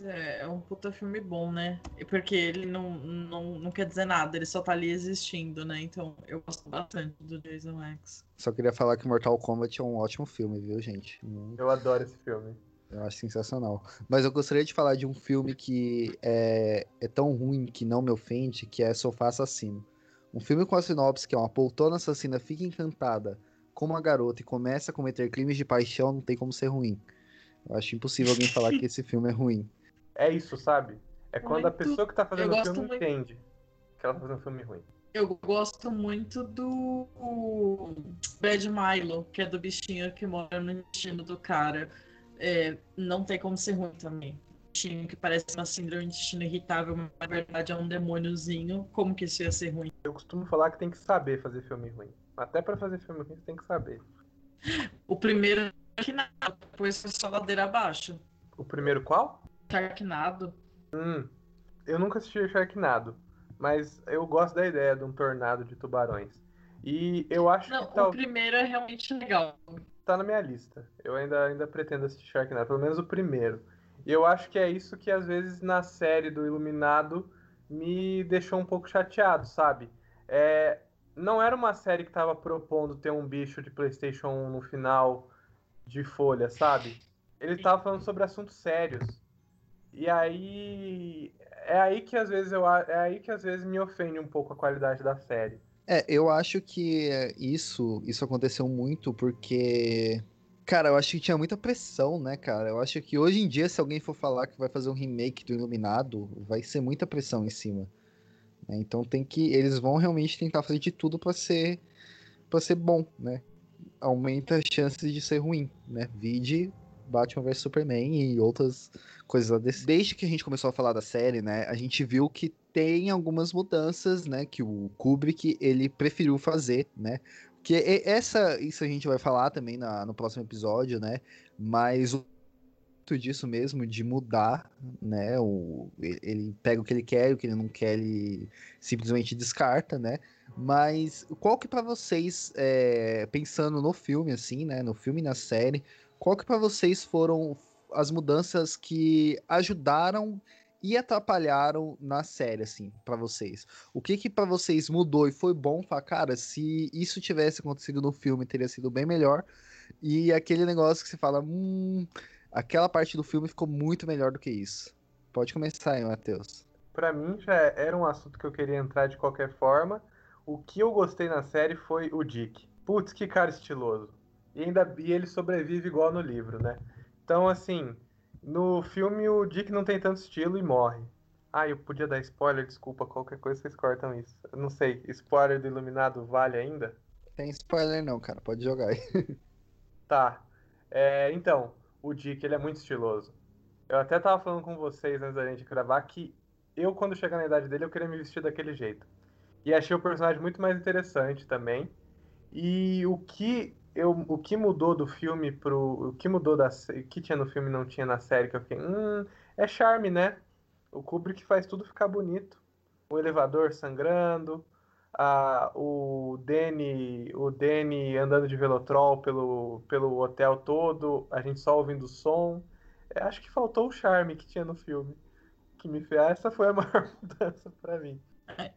É, é um puta filme bom, né? Porque ele não, não, não quer dizer nada, ele só tá ali existindo, né? Então eu gosto bastante do Jason X. Só queria falar que Mortal Kombat é um ótimo filme, viu, gente? Eu adoro esse filme. Eu acho sensacional. Mas eu gostaria de falar de um filme que é, é tão ruim que não me ofende, que é Sofá Assassino. Um filme com a sinopse que é uma poltrona assassina fica encantada com uma garota e começa a cometer crimes de paixão, não tem como ser ruim. Eu acho impossível alguém falar que esse filme é ruim. É isso, sabe? É quando muito... a pessoa que tá fazendo o filme muito... entende que ela tá fazendo um filme ruim. Eu gosto muito do Bad Milo, que é do bichinho que mora no intestino do cara é, não tem como ser ruim também. Tinha que parece uma síndrome de intestino irritável, mas na verdade é um demôniozinho. Como que isso ia ser ruim? Eu costumo falar que tem que saber fazer filme ruim. Até para fazer filme ruim, você tem que saber. O primeiro Sharknado, depois foi só ladeira abaixo. O primeiro qual? Sharknado. Hum, eu nunca assisti Sharknado, mas eu gosto da ideia de um tornado de tubarões. E eu acho Não, que o primeiro é realmente legal tá na minha lista. Eu ainda, ainda pretendo assistir Sharknado, pelo menos o primeiro. E eu acho que é isso que às vezes na série do Iluminado me deixou um pouco chateado, sabe? É, não era uma série que estava propondo ter um bicho de PlayStation 1 no final de folha, sabe? Ele estava falando sobre assuntos sérios. E aí é aí que às vezes eu é aí que às vezes me ofende um pouco a qualidade da série. É, eu acho que isso isso aconteceu muito porque Cara, eu acho que tinha muita pressão, né, cara? Eu acho que hoje em dia, se alguém for falar que vai fazer um remake do Iluminado, vai ser muita pressão em cima. Né? Então tem que. Eles vão realmente tentar fazer de tudo para ser para ser bom, né? Aumenta as chances de ser ruim, né? Vide Batman vs Superman e outras coisas lá desse. Desde que a gente começou a falar da série, né, a gente viu que tem algumas mudanças, né, que o Kubrick ele preferiu fazer, né? Que essa, isso a gente vai falar também na, no próximo episódio, né? Mas o disso mesmo, de mudar, né? O, ele pega o que ele quer, o que ele não quer, ele simplesmente descarta, né? Mas qual que para vocês, é, pensando no filme, assim, né? No filme e na série, qual que para vocês foram as mudanças que ajudaram e atrapalharam na série, assim, para vocês? O que que para vocês mudou e foi bom? Falar, cara, se isso tivesse acontecido no filme, teria sido bem melhor. E aquele negócio que você fala, hum, aquela parte do filme ficou muito melhor do que isso. Pode começar aí, Matheus. Para mim já era um assunto que eu queria entrar de qualquer forma. O que eu gostei na série foi o Dick. Putz, que cara estiloso. E ainda e ele sobrevive igual no livro, né? Então, assim, no filme, o Dick não tem tanto estilo e morre. Ah, eu podia dar spoiler, desculpa, qualquer coisa vocês cortam isso. Eu não sei, spoiler do Iluminado vale ainda? Tem spoiler não, cara, pode jogar aí. tá. É, então, o Dick, ele é muito estiloso. Eu até tava falando com vocês antes da gente gravar que eu, quando chegar na idade dele, eu queria me vestir daquele jeito. E achei o personagem muito mais interessante também. E o que eu, o que mudou do filme pro. O que mudou da. O que tinha no filme não tinha na série, que eu fiquei. Hum, é charme, né? O Kubrick faz tudo ficar bonito. O elevador sangrando, a, o Danny, o Danny andando de velotrol pelo, pelo hotel todo, a gente só ouvindo o som. É, acho que faltou o charme que tinha no filme. Que me fez. Essa foi a maior mudança para mim.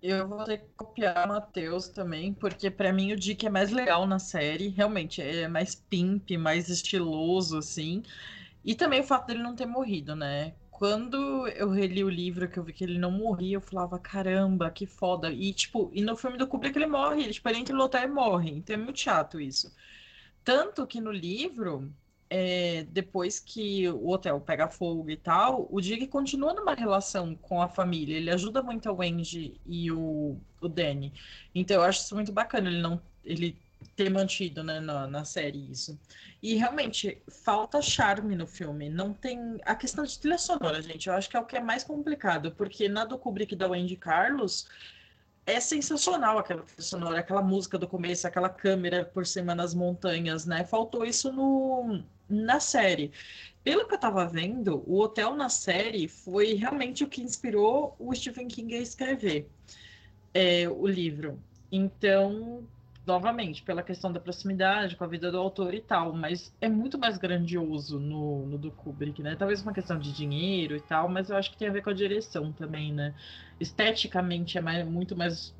Eu vou ter que copiar o Matheus também, porque para mim o Dick é mais legal na série. Realmente, é mais pimp, mais estiloso, assim. E também o fato dele não ter morrido, né? Quando eu reli o livro, que eu vi que ele não morria, eu falava, caramba, que foda. E, tipo, e no filme do Kubrick ele morre, ele, tipo, ele entra no hotel e morre. Então é muito chato isso. Tanto que no livro, é, depois que o hotel pega fogo e tal, o Dick continua numa relação com a família. Ele ajuda muito a Wendy e o, o Danny. Então eu acho isso muito bacana, ele não ele ter mantido né, na, na série isso. E realmente, falta charme no filme. Não tem. A questão de trilha sonora, gente, eu acho que é o que é mais complicado, porque na do Kubrick da Wendy Carlos é sensacional aquela sonora, aquela música do começo, aquela câmera por cima nas montanhas, né? Faltou isso no, na série. Pelo que eu tava vendo, o hotel na série foi realmente o que inspirou o Stephen King a escrever é, o livro. Então, novamente, pela questão da proximidade com a vida do autor e tal, mas é muito mais grandioso no, no do Kubrick, né? Talvez uma questão de dinheiro e tal, mas eu acho que tem a ver com a direção também, né? Esteticamente é mais, muito mais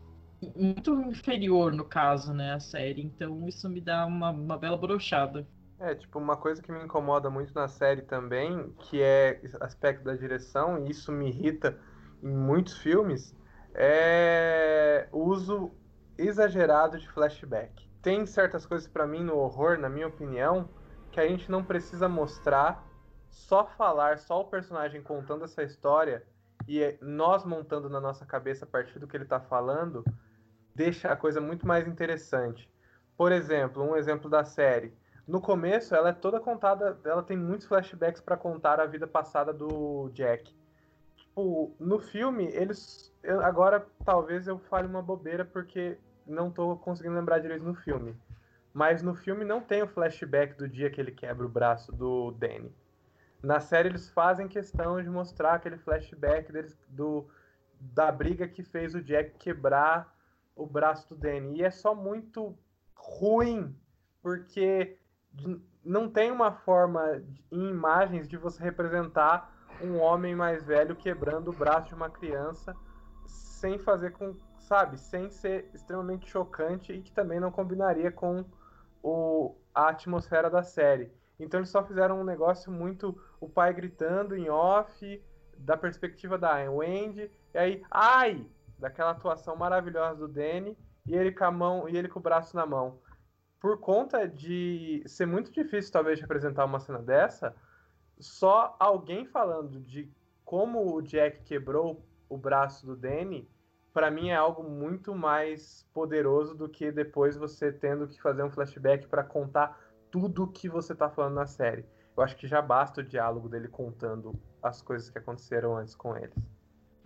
muito inferior no caso, né, a série. Então isso me dá uma, uma bela brochada. É, tipo, uma coisa que me incomoda muito na série também, que é aspecto da direção, e isso me irrita em muitos filmes, é uso exagerado de flashback. Tem certas coisas para mim no horror, na minha opinião, que a gente não precisa mostrar, só falar, só o personagem contando essa história e nós montando na nossa cabeça a partir do que ele tá falando, deixa a coisa muito mais interessante. Por exemplo, um exemplo da série no começo, ela é toda contada, ela tem muitos flashbacks para contar a vida passada do Jack. Tipo, no filme, eles. Agora, talvez eu fale uma bobeira porque não tô conseguindo lembrar direito no filme. Mas no filme não tem o flashback do dia que ele quebra o braço do Danny. Na série eles fazem questão de mostrar aquele flashback deles, do, da briga que fez o Jack quebrar o braço do Danny. E é só muito ruim, porque não tem uma forma em imagens de você representar um homem mais velho quebrando o braço de uma criança sem fazer com, sabe, sem ser extremamente chocante e que também não combinaria com o, a atmosfera da série. Então eles só fizeram um negócio muito o pai gritando em off, da perspectiva da Wendy, e aí, ai, daquela atuação maravilhosa do Danny, e ele com a mão, e ele com o braço na mão. Por conta de ser muito difícil talvez de apresentar uma cena dessa, só alguém falando de como o Jack quebrou o braço do Danny, para mim é algo muito mais poderoso do que depois você tendo que fazer um flashback para contar tudo que você tá falando na série. Eu acho que já basta o diálogo dele contando as coisas que aconteceram antes com eles.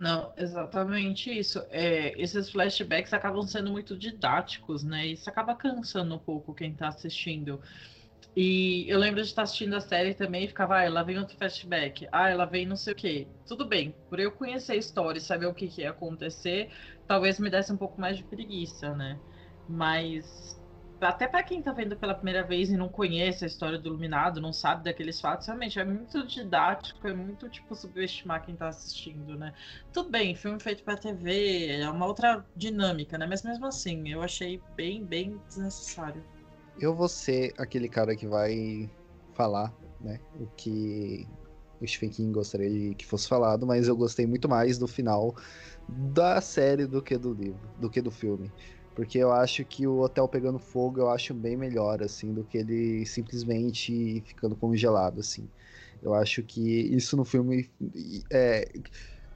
Não, exatamente isso. É, esses flashbacks acabam sendo muito didáticos, né? Isso acaba cansando um pouco quem tá assistindo. E eu lembro de estar assistindo a série também e ficava, ah, ela vem outro flashback, ah, ela vem não sei o quê. Tudo bem, por eu conhecer a história e saber o que, que ia acontecer, talvez me desse um pouco mais de preguiça, né? Mas até para quem tá vendo pela primeira vez e não conhece a história do Iluminado, não sabe daqueles fatos, realmente é muito didático, é muito tipo subestimar quem tá assistindo, né? Tudo bem, filme feito para TV, é uma outra dinâmica, né? Mas mesmo assim, eu achei bem, bem desnecessário eu vou ser aquele cara que vai falar, né, o que o Stephen King gostaria que fosse falado, mas eu gostei muito mais do final da série do que do livro, do que do filme. Porque eu acho que o hotel pegando fogo eu acho bem melhor, assim, do que ele simplesmente ficando congelado, assim. Eu acho que isso no filme é,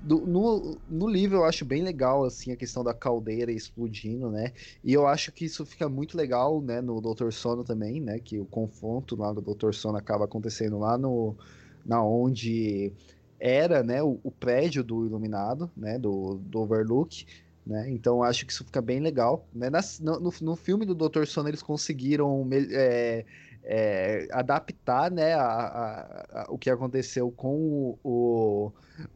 do, no, no livro eu acho bem legal, assim, a questão da caldeira explodindo, né? E eu acho que isso fica muito legal, né, no Doutor Sono também, né? Que o confronto lá do Doutor Sono acaba acontecendo lá no... Na onde era, né, o, o prédio do Iluminado, né, do, do Overlook, né? Então acho que isso fica bem legal. Né? Nas, no, no, filme do Doutor Sono eles conseguiram é, é, adaptar né, a, a, a, o que aconteceu com o,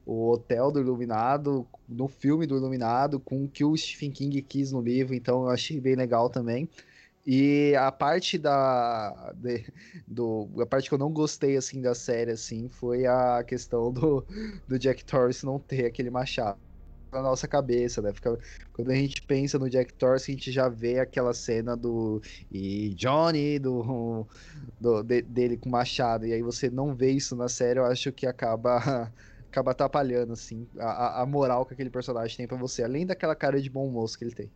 o, Hotel do Iluminado, no filme do Iluminado, com o que o Stephen King quis no livro, então eu achei bem legal também. E a parte da de, do a parte que eu não gostei assim da série assim foi a questão do, do Jack Torrance não ter aquele machado na nossa cabeça, né? Fica, quando a gente pensa no Jack Torrance, a gente já vê aquela cena do e Johnny do, do de, dele com machado e aí você não vê isso na série, eu acho que acaba acaba atrapalhando assim a, a moral que aquele personagem tem para você, além daquela cara de bom moço que ele tem.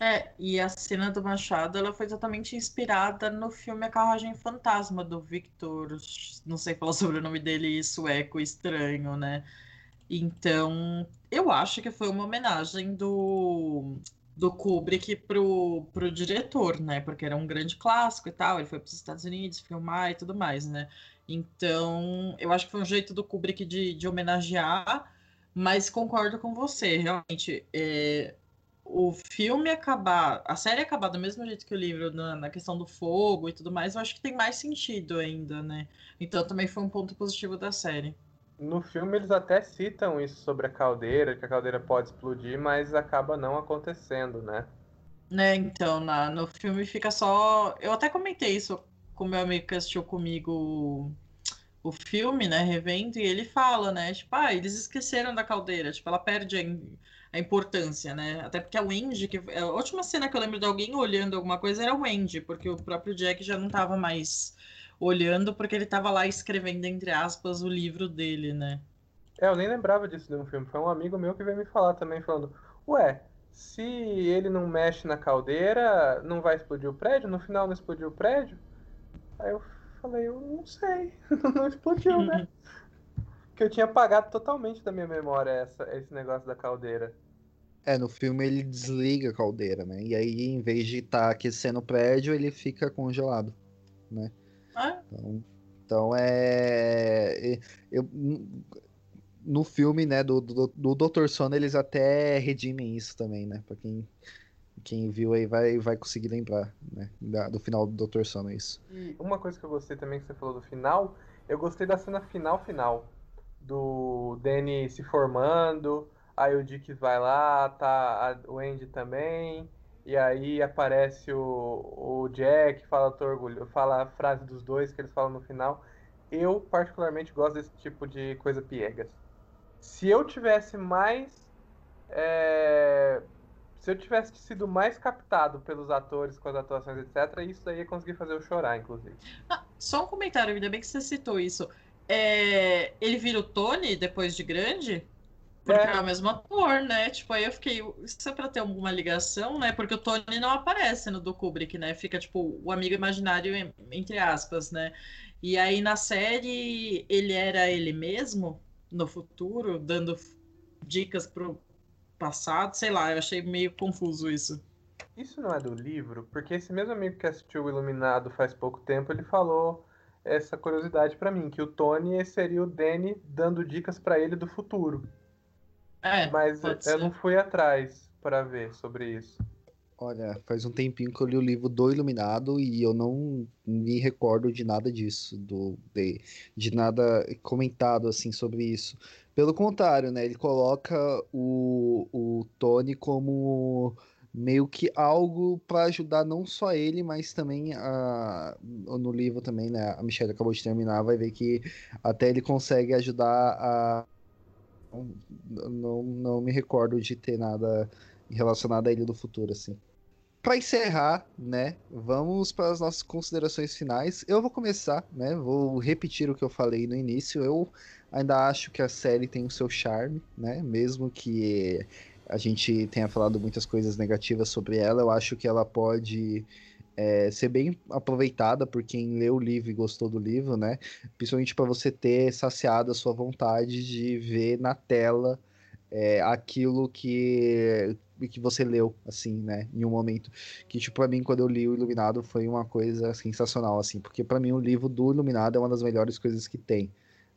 É, e a cena do Machado, ela foi totalmente inspirada no filme A Carruagem Fantasma, do Victor, não sei falar sobre o nome dele, sueco estranho, né? Então, eu acho que foi uma homenagem do, do Kubrick pro, pro diretor, né? Porque era um grande clássico e tal. Ele foi para os Estados Unidos filmar e tudo mais, né? Então, eu acho que foi um jeito do Kubrick de, de homenagear, mas concordo com você. Realmente, é, o filme acabar, a série acabar do mesmo jeito que o livro, na, na, questão do fogo e tudo mais, eu acho que tem mais sentido ainda, né? Então, também foi um ponto positivo da série. No filme eles até citam isso sobre a caldeira, que a caldeira pode explodir, mas acaba não acontecendo, né? Né, então, na, no filme fica só. Eu até comentei isso com meu amigo que assistiu comigo o filme, né, revendo, e ele fala, né, tipo, ah, eles esqueceram da caldeira, tipo, ela perde a, a importância, né, até porque a Wendy, que a última cena que eu lembro de alguém olhando alguma coisa era a Wendy, porque o próprio Jack já não tava mais olhando porque ele tava lá escrevendo, entre aspas, o livro dele, né? É, eu nem lembrava disso no filme. Foi um amigo meu que veio me falar também, falando: Ué, se ele não mexe na caldeira, não vai explodir o prédio? No final não explodiu o prédio? Aí eu falei: Eu não sei. não explodiu, né? Porque eu tinha apagado totalmente da minha memória essa, esse negócio da caldeira. É, no filme ele desliga a caldeira, né? E aí, em vez de estar tá aquecendo o prédio, ele fica congelado, né? Então, então é. Eu, no filme, né, do, do, do Dr. Sono, eles até redimem isso também, né? Pra quem, quem viu aí vai, vai conseguir lembrar, né? Da, do final do Dr. Sono, isso. E uma coisa que eu gostei também que você falou do final, eu gostei da cena final final. Do Danny se formando, aí o Dick vai lá, tá a, o Andy também. E aí aparece o, o Jack, fala, orgulho, fala a frase dos dois que eles falam no final. Eu, particularmente, gosto desse tipo de coisa piegas. Se eu tivesse mais é, se eu tivesse sido mais captado pelos atores com as atuações, etc., isso daí ia conseguir fazer eu chorar, inclusive. Ah, só um comentário, ainda bem que você citou isso. É, ele vira o Tony depois de grande? Porque é. é o mesmo ator, né? Tipo, aí eu fiquei. Isso é pra ter alguma ligação, né? Porque o Tony não aparece no do Kubrick, né? Fica, tipo, o amigo imaginário, entre aspas, né? E aí na série ele era ele mesmo no futuro, dando dicas pro passado, sei lá, eu achei meio confuso isso. Isso não é do livro, porque esse mesmo amigo que assistiu o Iluminado faz pouco tempo, ele falou essa curiosidade para mim, que o Tony seria o Danny dando dicas para ele do futuro. É, mas eu ser. não fui atrás para ver sobre isso. Olha, faz um tempinho que eu li o livro do Iluminado e eu não me recordo de nada disso, do, de, de nada comentado assim sobre isso. Pelo contrário, né? Ele coloca o, o Tony como meio que algo para ajudar não só ele, mas também a, no livro também, né? A Michelle acabou de terminar, vai ver que até ele consegue ajudar a. Não, não me recordo de ter nada relacionado a ele do futuro, assim para encerrar, né, vamos para as nossas considerações finais. Eu vou começar, né, vou repetir o que eu falei no início. Eu ainda acho que a série tem o seu charme, né, mesmo que a gente tenha falado muitas coisas negativas sobre ela, eu acho que ela pode é, ser bem aproveitada por quem leu o livro e gostou do livro, né, principalmente para você ter saciado a sua vontade de ver na tela é, aquilo que que você leu, assim, né, em um momento. Que, tipo, pra mim, quando eu li o Iluminado, foi uma coisa sensacional, assim, porque para mim o livro do Iluminado é uma das melhores coisas que tem,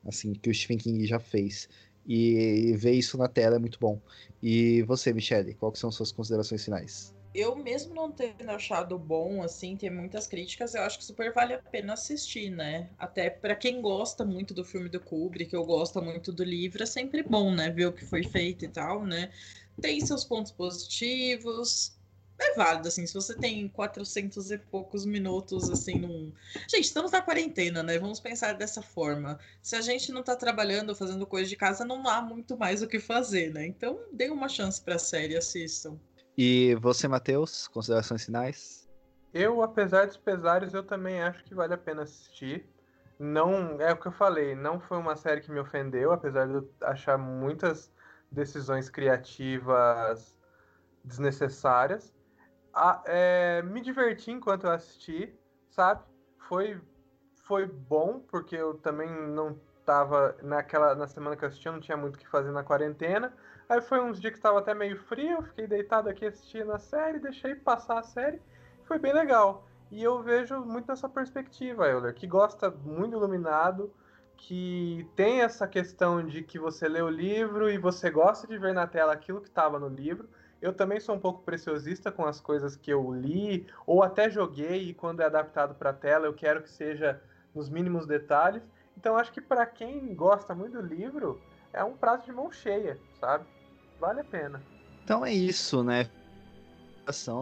assim, que o Stephen King já fez. E ver isso na tela é muito bom. E você, Michele, quais são suas considerações finais? Eu mesmo não tendo achado bom, assim, ter muitas críticas, eu acho que super vale a pena assistir, né? Até para quem gosta muito do filme do Kubrick, ou gosta muito do livro, é sempre bom, né? Ver o que foi feito e tal, né? Tem seus pontos positivos, é válido, assim, se você tem 400 e poucos minutos, assim, num... Gente, estamos na quarentena, né? Vamos pensar dessa forma. Se a gente não tá trabalhando, fazendo coisa de casa, não há muito mais o que fazer, né? Então, dê uma chance pra série, assistam. E você, Matheus, considerações finais? Eu, apesar dos pesares, eu também acho que vale a pena assistir. Não, é o que eu falei, não foi uma série que me ofendeu, apesar de eu achar muitas decisões criativas desnecessárias. Ah, é, me diverti enquanto eu assisti, sabe? Foi, foi bom, porque eu também não tava naquela na semana que eu assisti, eu não tinha muito o que fazer na quarentena. Aí foi uns dias que estava até meio frio, fiquei deitado aqui assistindo a série, deixei passar a série, foi bem legal. E eu vejo muito nessa perspectiva, Euler, que gosta muito iluminado, que tem essa questão de que você lê o livro e você gosta de ver na tela aquilo que estava no livro. Eu também sou um pouco preciosista com as coisas que eu li ou até joguei e quando é adaptado para tela eu quero que seja nos mínimos detalhes. Então acho que para quem gosta muito do livro é um prato de mão cheia, sabe? Vale a pena. Então é isso, né?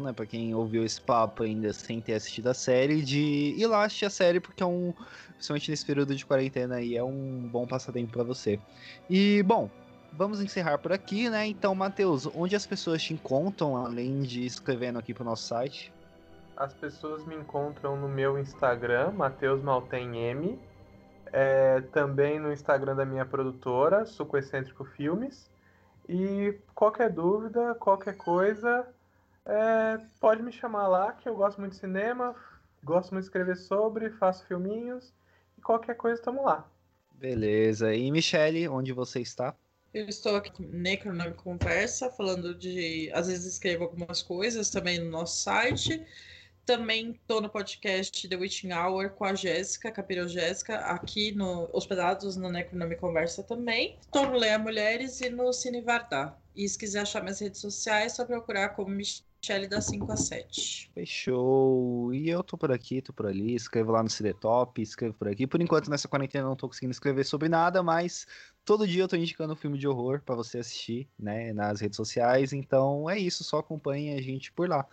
né, para quem ouviu esse papo ainda sem ter assistido a série, de ir lá assistir a série, porque é um, principalmente nesse período de quarentena aí, é um bom passatempo para você. E, bom, vamos encerrar por aqui, né? Então, Matheus, onde as pessoas te encontram, além de escrevendo aqui pro nosso site? As pessoas me encontram no meu Instagram, Matheus Maltem é, também no Instagram da minha produtora, Suco Excêntrico Filmes, e qualquer dúvida, qualquer coisa, é, pode me chamar lá, que eu gosto muito de cinema, gosto muito de escrever sobre, faço filminhos, e qualquer coisa, estamos lá. Beleza. E Michele, onde você está? Eu estou aqui com Necronome Conversa, falando de. Às vezes escrevo algumas coisas também no nosso site. Também estou no podcast The Witching Hour com a Jéssica, Capirão Jéssica, aqui no Hospedados no Necronome Conversa também. Estou no Leia Mulheres e no Cine Vardar. E se quiser achar minhas redes sociais, é só procurar como Michelle da 5 a 7. Fechou. E eu tô por aqui, tô por ali, escrevo lá no CD Top, escrevo por aqui. Por enquanto, nessa quarentena, não tô conseguindo escrever sobre nada, mas todo dia eu tô indicando um filme de horror para você assistir, né, nas redes sociais. Então é isso, só acompanhe a gente por lá.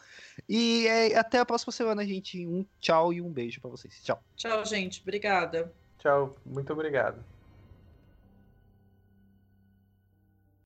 E é, até a próxima semana, gente. Um tchau e um beijo para vocês. Tchau. Tchau, gente. Obrigada. Tchau. Muito obrigado.